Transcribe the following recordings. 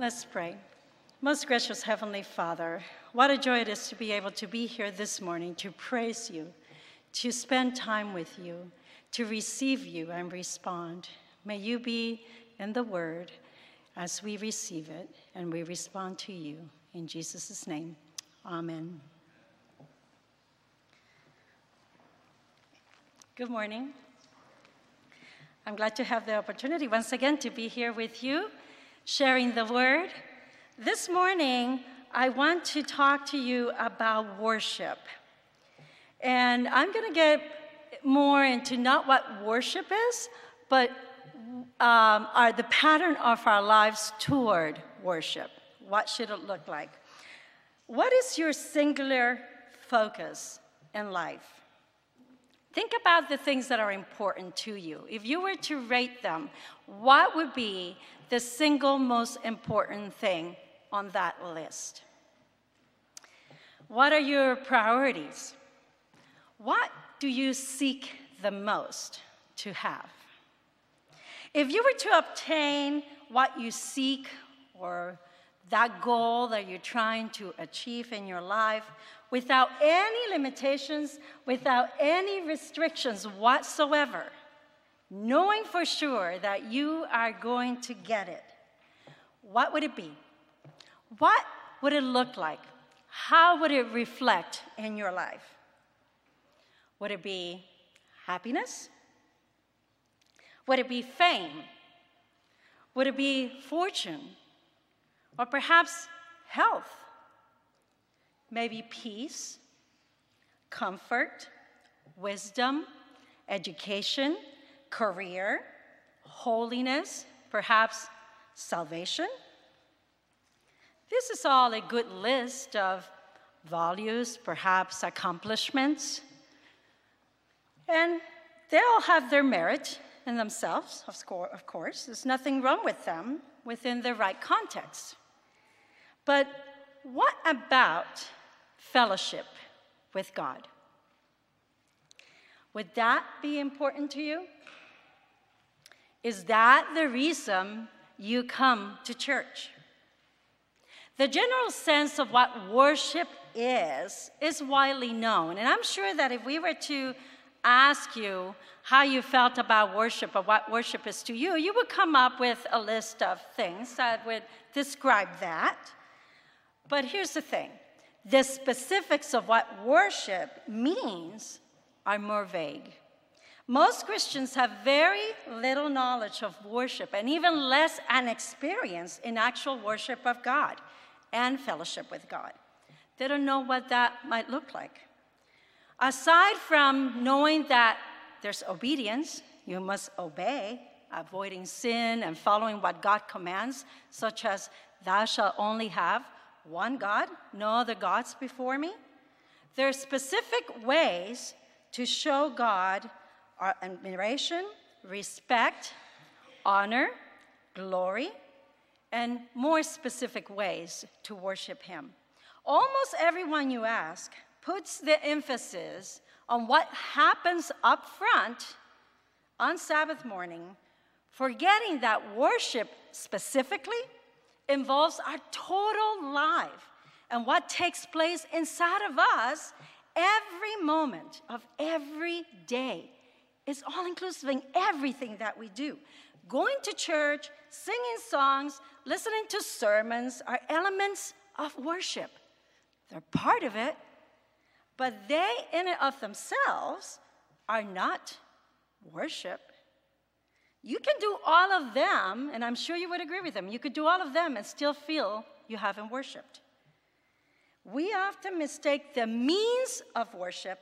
Let's pray. Most gracious Heavenly Father, what a joy it is to be able to be here this morning to praise you, to spend time with you, to receive you and respond. May you be in the Word as we receive it and we respond to you. In Jesus' name, amen. Good morning. I'm glad to have the opportunity once again to be here with you, sharing the Word. This morning, I want to talk to you about worship. And I'm going to get more into not what worship is, but um, are the pattern of our lives toward worship. What should it look like? What is your singular focus in life? Think about the things that are important to you. If you were to rate them, what would be the single most important thing on that list? What are your priorities? What do you seek the most to have? If you were to obtain what you seek or that goal that you're trying to achieve in your life without any limitations, without any restrictions whatsoever, knowing for sure that you are going to get it, what would it be? What would it look like? How would it reflect in your life? Would it be happiness? Would it be fame? Would it be fortune? Or perhaps health? Maybe peace, comfort, wisdom, education, career, holiness, perhaps salvation? This is all a good list of values, perhaps accomplishments. And they all have their merit in themselves, of course. There's nothing wrong with them within the right context. But what about fellowship with God? Would that be important to you? Is that the reason you come to church? The general sense of what worship is is widely known. And I'm sure that if we were to ask you how you felt about worship or what worship is to you, you would come up with a list of things that would describe that. But here's the thing the specifics of what worship means are more vague. Most Christians have very little knowledge of worship and even less an experience in actual worship of God and fellowship with God. They don't know what that might look like. Aside from knowing that there's obedience, you must obey, avoiding sin and following what God commands, such as, Thou shalt only have one God, no other gods before me. There are specific ways to show God our admiration, respect, honor, glory, and more specific ways to worship Him. Almost everyone you ask puts the emphasis on what happens up front on Sabbath morning, forgetting that worship specifically involves our total life and what takes place inside of us every moment of every day. is all inclusive in everything that we do. Going to church, singing songs, listening to sermons are elements of worship. They're part of it, but they, in and of themselves, are not worship. You can do all of them, and I'm sure you would agree with them. You could do all of them and still feel you haven't worshiped. We often mistake the means of worship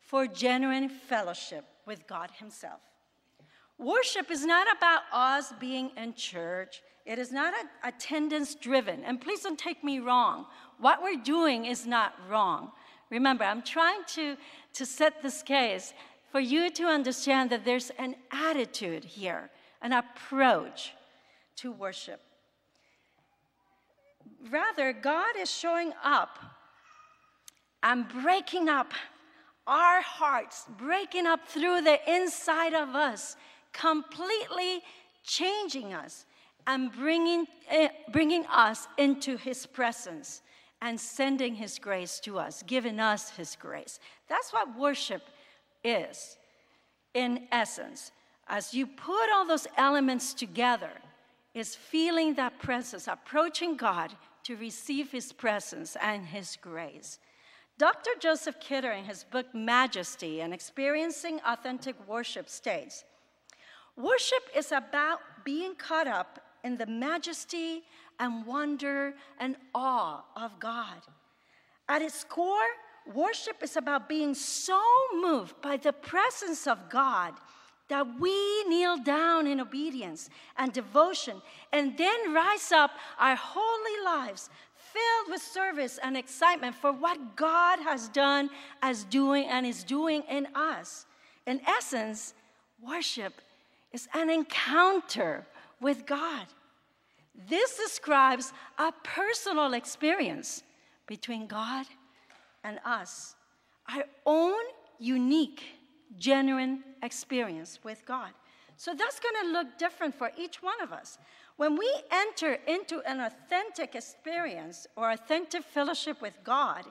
for genuine fellowship with God Himself. Worship is not about us being in church. It is not attendance driven. And please don't take me wrong. What we're doing is not wrong. Remember, I'm trying to, to set this case for you to understand that there's an attitude here, an approach to worship. Rather, God is showing up and breaking up our hearts, breaking up through the inside of us, completely changing us and bringing, eh, bringing us into his presence and sending his grace to us, giving us his grace. That's what worship is in essence. As you put all those elements together, is feeling that presence, approaching God to receive his presence and his grace. Dr. Joseph Kidder, in his book Majesty and Experiencing Authentic Worship, states Worship is about being caught up in the majesty and wonder and awe of God. At its core, worship is about being so moved by the presence of God that we kneel down in obedience and devotion and then rise up our holy lives filled with service and excitement for what God has done as doing and is doing in us. In essence, worship is an encounter with God. This describes a personal experience between God and us, our own unique, genuine experience with God. So that's going to look different for each one of us. When we enter into an authentic experience or authentic fellowship with God,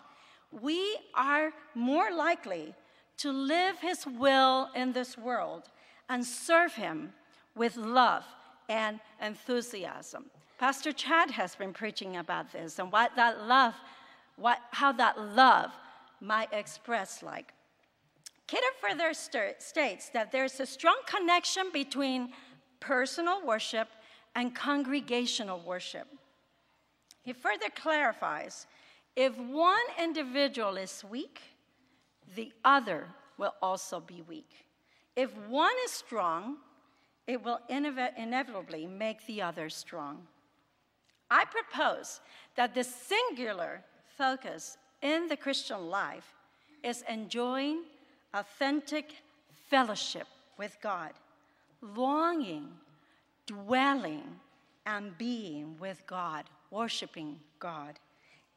we are more likely to live His will in this world and serve Him with love and enthusiasm. Pastor Chad has been preaching about this and what that love, what, how that love might express like. Kidder further states that there's a strong connection between personal worship and congregational worship. He further clarifies if one individual is weak, the other will also be weak. If one is strong, it will inevitably make the other strong. I propose that the singular focus in the Christian life is enjoying authentic fellowship with God, longing dwelling and being with God, worshiping God.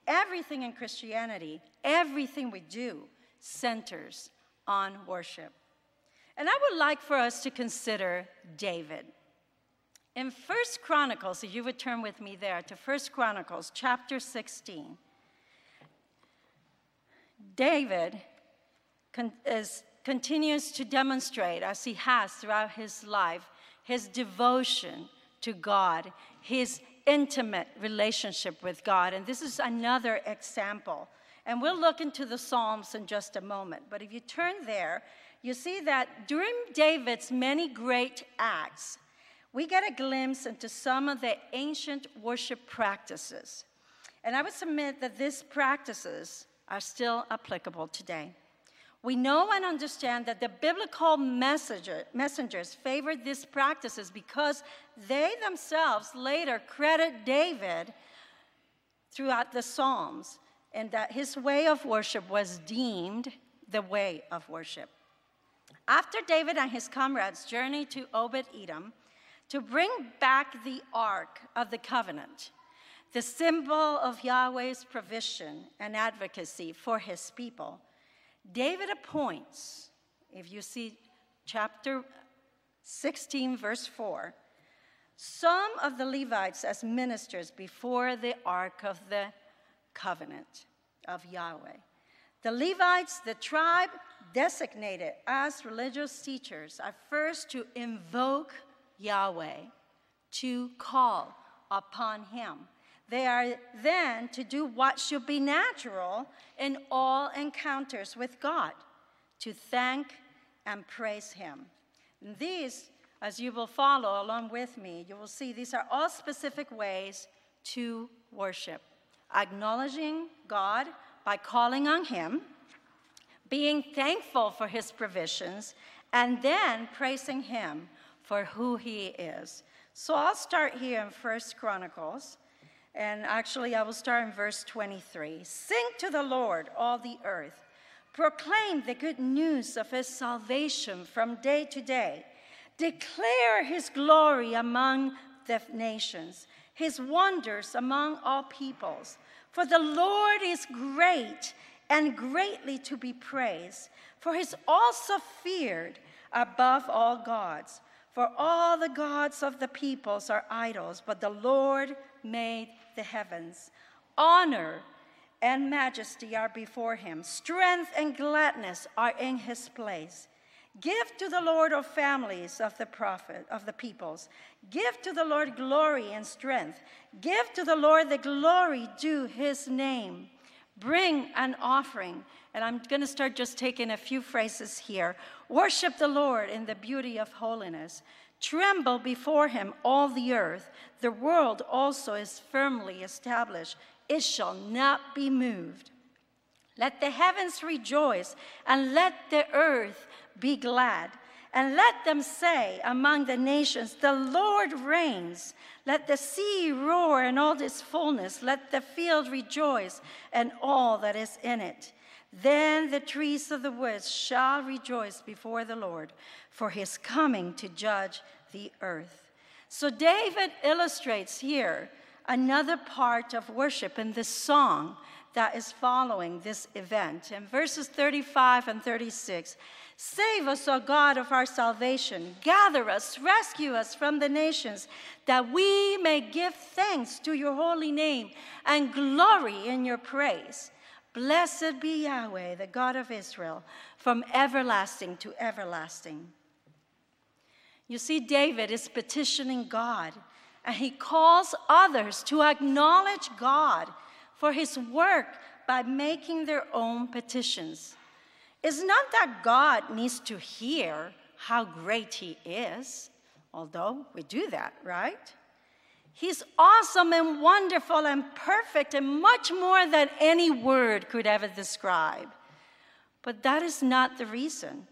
Everything in Christianity, everything we do, centers on worship. And I would like for us to consider David. In First Chronicles, if you would turn with me there to First Chronicles chapter 16, David con- is, continues to demonstrate, as he has throughout his life, his devotion to God, his intimate relationship with God. And this is another example. And we'll look into the Psalms in just a moment. But if you turn there, you see that during David's many great acts, we get a glimpse into some of the ancient worship practices. And I would submit that these practices are still applicable today. We know and understand that the biblical messenger, messengers favored these practices because they themselves later credit David throughout the Psalms and that his way of worship was deemed the way of worship. After David and his comrades journeyed to Obed Edom to bring back the Ark of the Covenant, the symbol of Yahweh's provision and advocacy for his people, David appoints, if you see chapter 16, verse 4, some of the Levites as ministers before the ark of the covenant of Yahweh. The Levites, the tribe designated as religious teachers, are first to invoke Yahweh, to call upon him. They are then to do what should be natural in all encounters with God, to thank and praise Him. And these, as you will follow along with me, you will see these are all specific ways to worship acknowledging God by calling on Him, being thankful for His provisions, and then praising Him for who He is. So I'll start here in First Chronicles and actually, I will start in verse 23. Sing to the Lord, all the earth. Proclaim the good news of his salvation from day to day. Declare his glory among the nations, his wonders among all peoples. For the Lord is great and greatly to be praised, for he is also feared above all gods. For all the gods of the peoples are idols, but the Lord made the heavens. Honor and majesty are before him, strength and gladness are in his place. Give to the Lord of families of the prophet of the peoples. Give to the Lord glory and strength. Give to the Lord the glory due his name. Bring an offering. And I'm going to start just taking a few phrases here. Worship the Lord in the beauty of holiness. Tremble before him, all the earth. The world also is firmly established, it shall not be moved. Let the heavens rejoice, and let the earth be glad. And let them say among the nations, The Lord reigns. Let the sea roar in all its fullness. Let the field rejoice and all that is in it. Then the trees of the woods shall rejoice before the Lord, for his coming to judge the earth. So David illustrates here another part of worship in this song that is following this event. In verses 35 and 36, Save us, O God of our salvation. Gather us, rescue us from the nations, that we may give thanks to your holy name and glory in your praise. Blessed be Yahweh, the God of Israel, from everlasting to everlasting. You see, David is petitioning God, and he calls others to acknowledge God for his work by making their own petitions. It's not that God needs to hear how great he is, although we do that, right? He's awesome and wonderful and perfect and much more than any word could ever describe. But that is not the reason.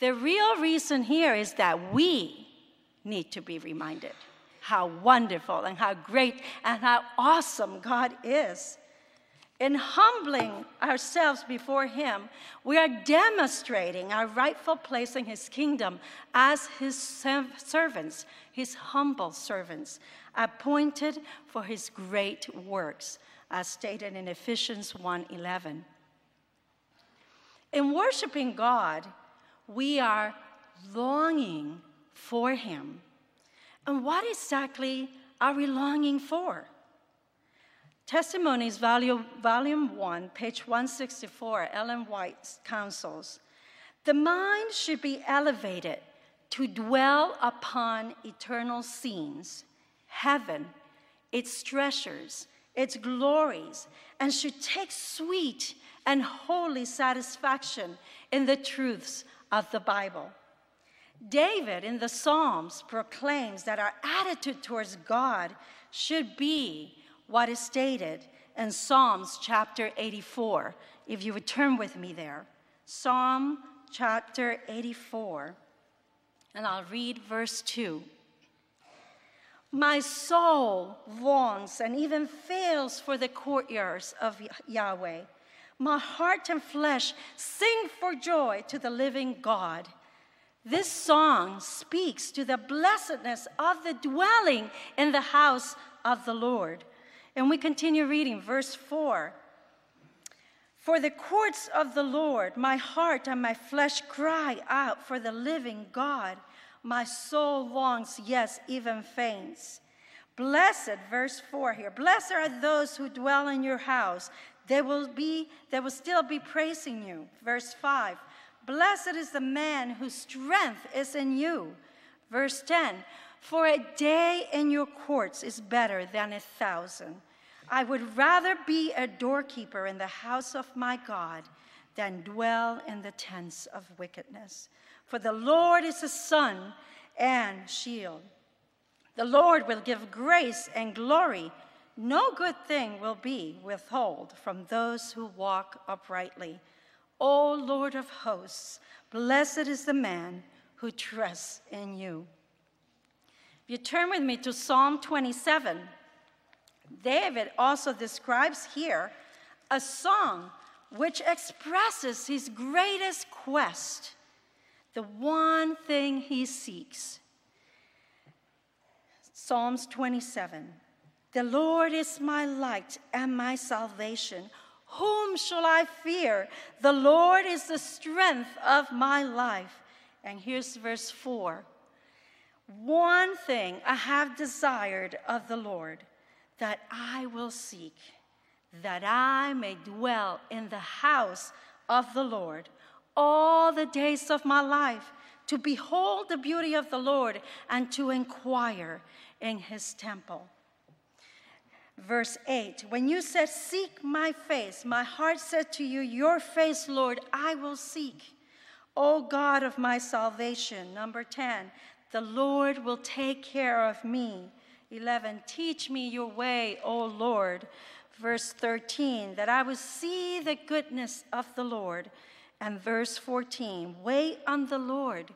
The real reason here is that we need to be reminded how wonderful and how great and how awesome God is. In humbling ourselves before Him, we are demonstrating our rightful place in His kingdom as His servants, His humble servants, appointed for His great works, as stated in Ephesians 1:11. In worshiping God, we are longing for Him. And what exactly are we longing for? Testimonies, volume, volume 1, page 164, Ellen White counsels The mind should be elevated to dwell upon eternal scenes, heaven, its treasures, its glories, and should take sweet and holy satisfaction in the truths of the Bible. David in the Psalms proclaims that our attitude towards God should be what is stated in Psalms chapter 84. If you would turn with me there. Psalm chapter 84, and I'll read verse 2. My soul longs and even fails for the courtyards of Yahweh. My heart and flesh sing for joy to the living God. This song speaks to the blessedness of the dwelling in the house of the Lord. And we continue reading, verse 4. For the courts of the Lord, my heart and my flesh cry out for the living God. My soul longs, yes, even faints. Blessed, verse 4 here. Blessed are those who dwell in your house. They will be, they will still be praising you. Verse 5. Blessed is the man whose strength is in you. Verse 10. For a day in your courts is better than a thousand. I would rather be a doorkeeper in the house of my God than dwell in the tents of wickedness. For the Lord is a sun and shield. The Lord will give grace and glory. No good thing will be withheld from those who walk uprightly. O Lord of hosts, blessed is the man who trusts in you. If you turn with me to Psalm 27, David also describes here a song which expresses his greatest quest, the one thing he seeks. Psalms 27 The Lord is my light and my salvation. Whom shall I fear? The Lord is the strength of my life. And here's verse 4 One thing I have desired of the Lord that I will seek, that I may dwell in the house of the Lord all the days of my life, to behold the beauty of the Lord and to inquire in his temple. Verse 8 When you said, Seek my face, my heart said to you, Your face, Lord, I will seek. O God of my salvation. Number 10 The Lord will take care of me. 11 Teach me your way, O Lord. Verse 13 That I will see the goodness of the Lord. And verse 14 Wait on the Lord,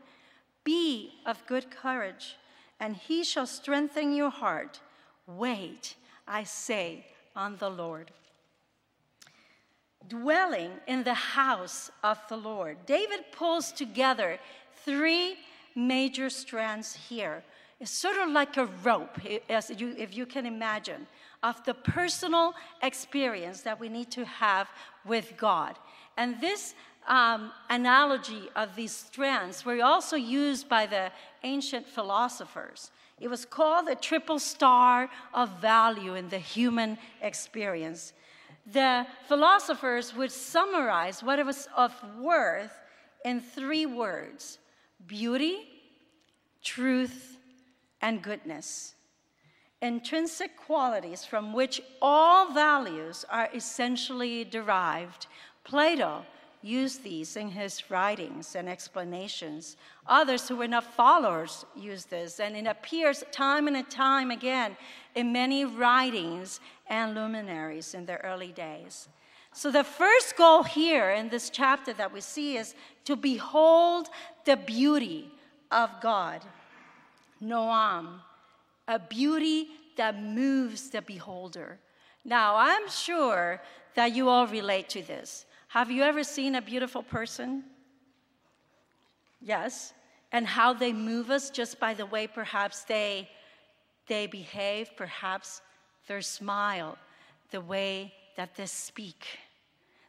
be of good courage, and he shall strengthen your heart. Wait I say, on the Lord. Dwelling in the house of the Lord. David pulls together three major strands here. It's sort of like a rope, as you, if you can imagine, of the personal experience that we need to have with God. And this um, analogy of these strands were also used by the ancient philosophers. It was called the triple star of value in the human experience. The philosophers would summarize what it was of worth in three words beauty, truth, and goodness. Intrinsic qualities from which all values are essentially derived. Plato used these in his writings and explanations. Others who were not followers used this, and it appears time and time again in many writings and luminaries in the early days. So, the first goal here in this chapter that we see is to behold the beauty of God. Noam, a beauty that moves the beholder. Now, I'm sure that you all relate to this. Have you ever seen a beautiful person? Yes. And how they move us just by the way perhaps they, they behave, perhaps their smile, the way that they speak.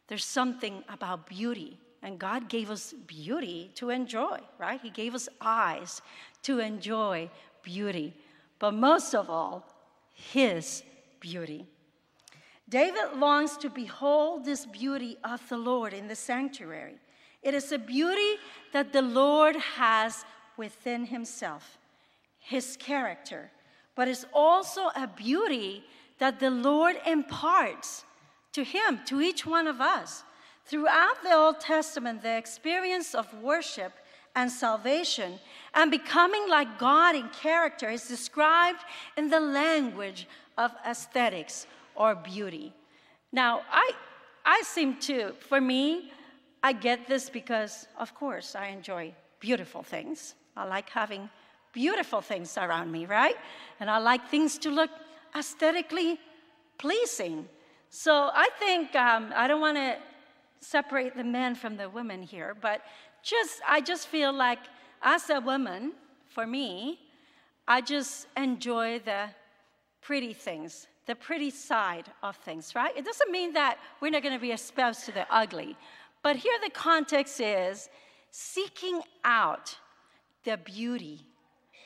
There's something about beauty. And God gave us beauty to enjoy, right? He gave us eyes to enjoy beauty. But most of all, His beauty. David longs to behold this beauty of the Lord in the sanctuary. It is a beauty that the Lord has within himself, his character, but it's also a beauty that the Lord imparts to him, to each one of us. Throughout the Old Testament, the experience of worship and salvation and becoming like God in character is described in the language of aesthetics or beauty. Now, I, I seem to, for me, I get this because, of course, I enjoy beautiful things. I like having beautiful things around me, right? And I like things to look aesthetically pleasing. So I think um, I don't want to separate the men from the women here, but just I just feel like as a woman, for me, I just enjoy the pretty things the pretty side of things, right? It doesn't mean that we're not going to be exposed to the ugly. But here the context is seeking out the beauty,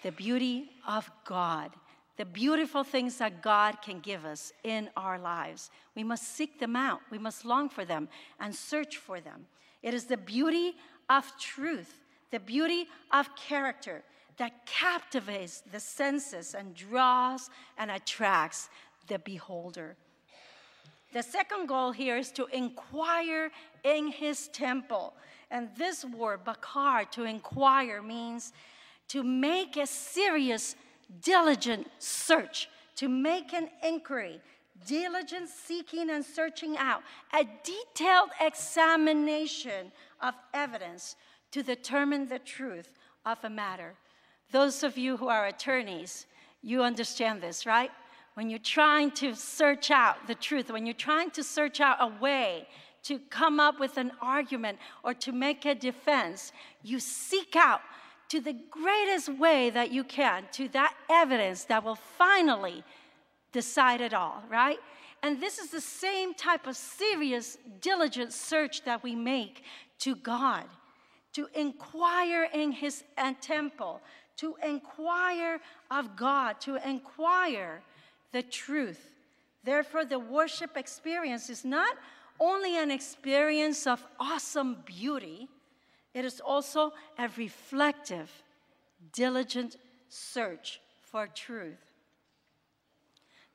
the beauty of God, the beautiful things that God can give us in our lives. We must seek them out, we must long for them and search for them. It is the beauty of truth, the beauty of character that captivates the senses and draws and attracts the beholder. The second goal here is to inquire in his temple. And this word, bakar, to inquire, means to make a serious, diligent search, to make an inquiry, diligent seeking and searching out, a detailed examination of evidence to determine the truth of a matter. Those of you who are attorneys, you understand this, right? when you're trying to search out the truth, when you're trying to search out a way to come up with an argument or to make a defense, you seek out to the greatest way that you can to that evidence that will finally decide it all, right? And this is the same type of serious, diligent search that we make to God, to inquire in His uh, temple, to inquire of God, to inquire the truth. Therefore, the worship experience is not only an experience of awesome beauty, it is also a reflective, diligent search for truth.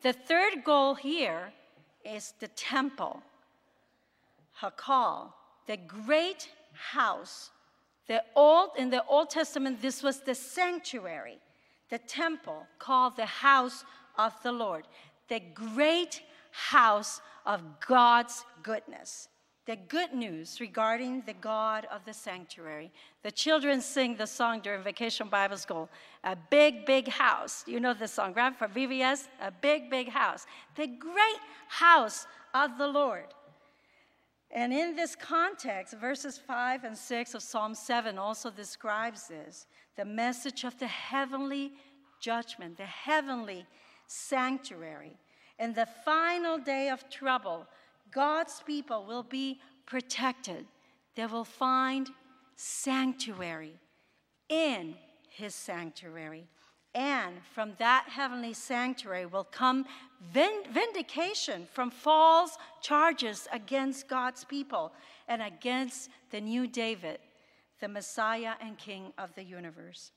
The third goal here is the temple, Hakal, the great house. The old, in the Old Testament, this was the sanctuary, the temple called the house of the Lord, the great house of God's goodness. The good news regarding the God of the sanctuary. The children sing the song during Vacation Bible School, A Big, Big House. You know the song, right? For VBS, A Big, Big House. The great house of the Lord. And in this context, verses 5 and 6 of Psalm 7 also describes this the message of the heavenly judgment, the heavenly sanctuary. In the final day of trouble, God's people will be protected. They will find sanctuary in his sanctuary. And from that heavenly sanctuary will come vindication from false charges against God's people and against the new David, the Messiah and King of the universe.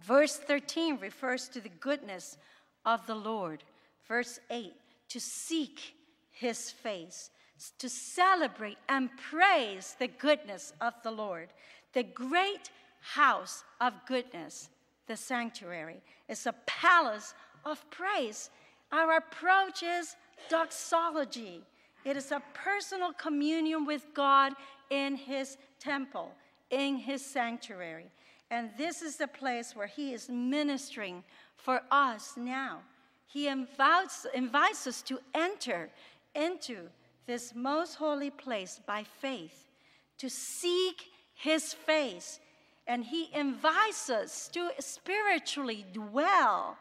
Verse 13 refers to the goodness of the Lord. Verse 8, to seek his face, to celebrate and praise the goodness of the Lord. The great house of goodness, the sanctuary, is a palace of praise. Our approach is doxology. It is a personal communion with God in his temple, in his sanctuary. And this is the place where he is ministering for us now. He invites, invites us to enter into this most holy place by faith, to seek his face. And he invites us to spiritually dwell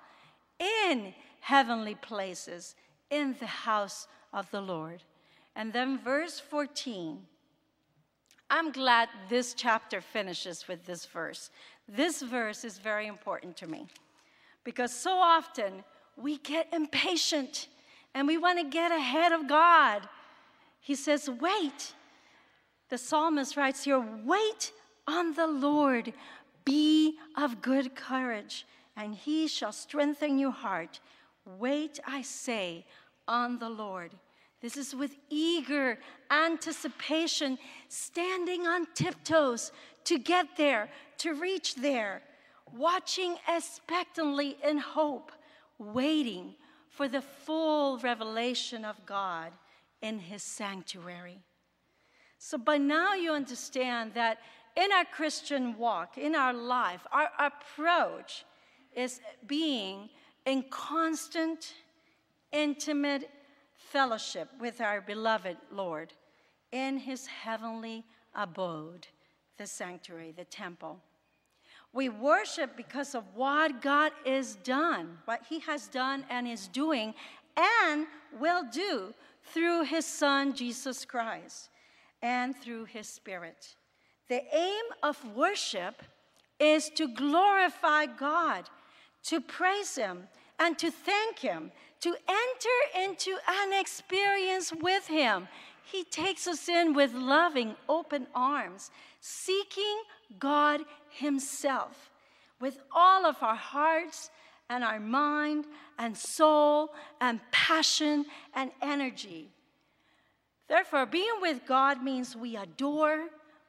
in heavenly places in the house of the Lord. And then, verse 14. I'm glad this chapter finishes with this verse. This verse is very important to me because so often we get impatient and we want to get ahead of God. He says, Wait. The psalmist writes here, Wait on the Lord, be of good courage, and he shall strengthen your heart. Wait, I say, on the Lord. This is with eager anticipation, standing on tiptoes to get there, to reach there, watching expectantly in hope waiting for the full revelation of God in His sanctuary. So, by now, you understand that in our Christian walk, in our life, our approach is being in constant, intimate fellowship with our beloved Lord in His heavenly abode, the sanctuary, the temple. We worship because of what God is done, what He has done and is doing and will do through His Son, Jesus Christ, and through His Spirit. The aim of worship is to glorify God, to praise Him, and to thank Him, to enter into an experience with Him. He takes us in with loving, open arms, seeking God Himself with all of our hearts and our mind and soul and passion and energy. Therefore, being with God means we adore,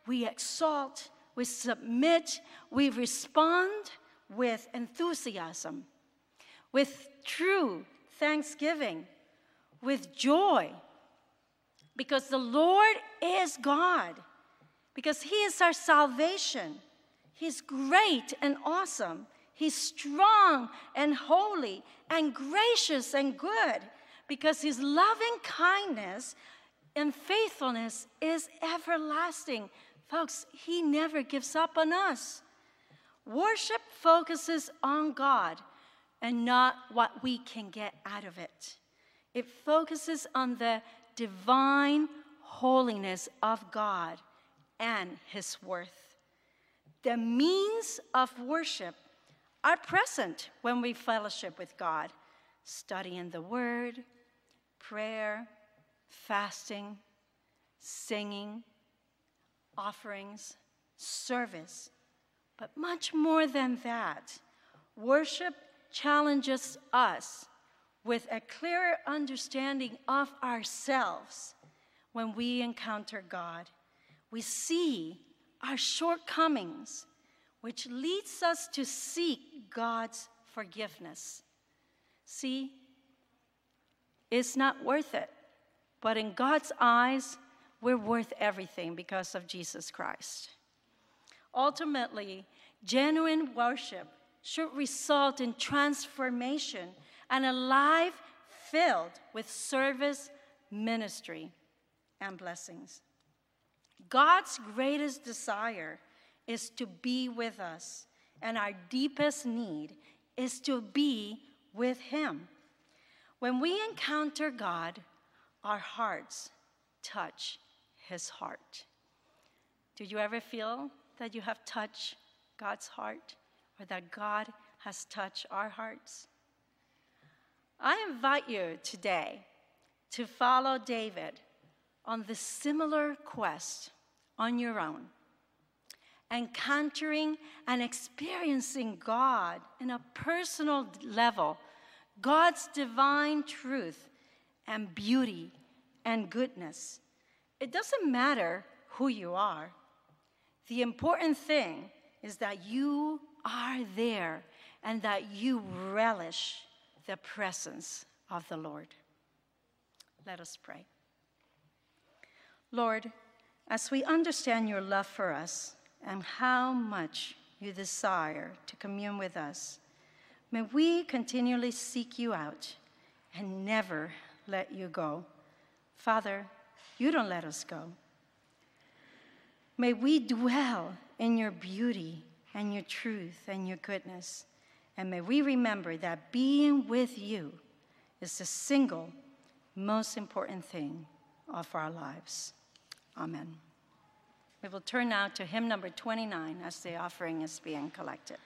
we exalt, we submit, we respond with enthusiasm, with true thanksgiving, with joy, because the Lord is God because He is our salvation. He's great and awesome. He's strong and holy and gracious and good because His loving kindness and faithfulness is everlasting. Folks, He never gives up on us. Worship focuses on God and not what we can get out of it. It focuses on the divine holiness of God and his worth. the means of worship are present when we fellowship with God, studying the Word, prayer, fasting, singing, offerings, service. But much more than that, worship challenges us with a clearer understanding of ourselves when we encounter God. We see our shortcomings, which leads us to seek God's forgiveness. See, it's not worth it, but in God's eyes, we're worth everything because of Jesus Christ. Ultimately, genuine worship should result in transformation and a life filled with service, ministry, and blessings. God's greatest desire is to be with us, and our deepest need is to be with Him. When we encounter God, our hearts touch His heart. Do you ever feel that you have touched God's heart or that God has touched our hearts? I invite you today to follow David on the similar quest on your own, encountering and experiencing God in a personal level, God's divine truth and beauty and goodness. It doesn't matter who you are. The important thing is that you are there and that you relish the presence of the Lord. Let us pray. Lord, as we understand your love for us and how much you desire to commune with us, may we continually seek you out and never let you go. Father, you don't let us go. May we dwell in your beauty and your truth and your goodness. And may we remember that being with you is the single most important thing of our lives. Amen. We will turn now to hymn number 29 as the offering is being collected.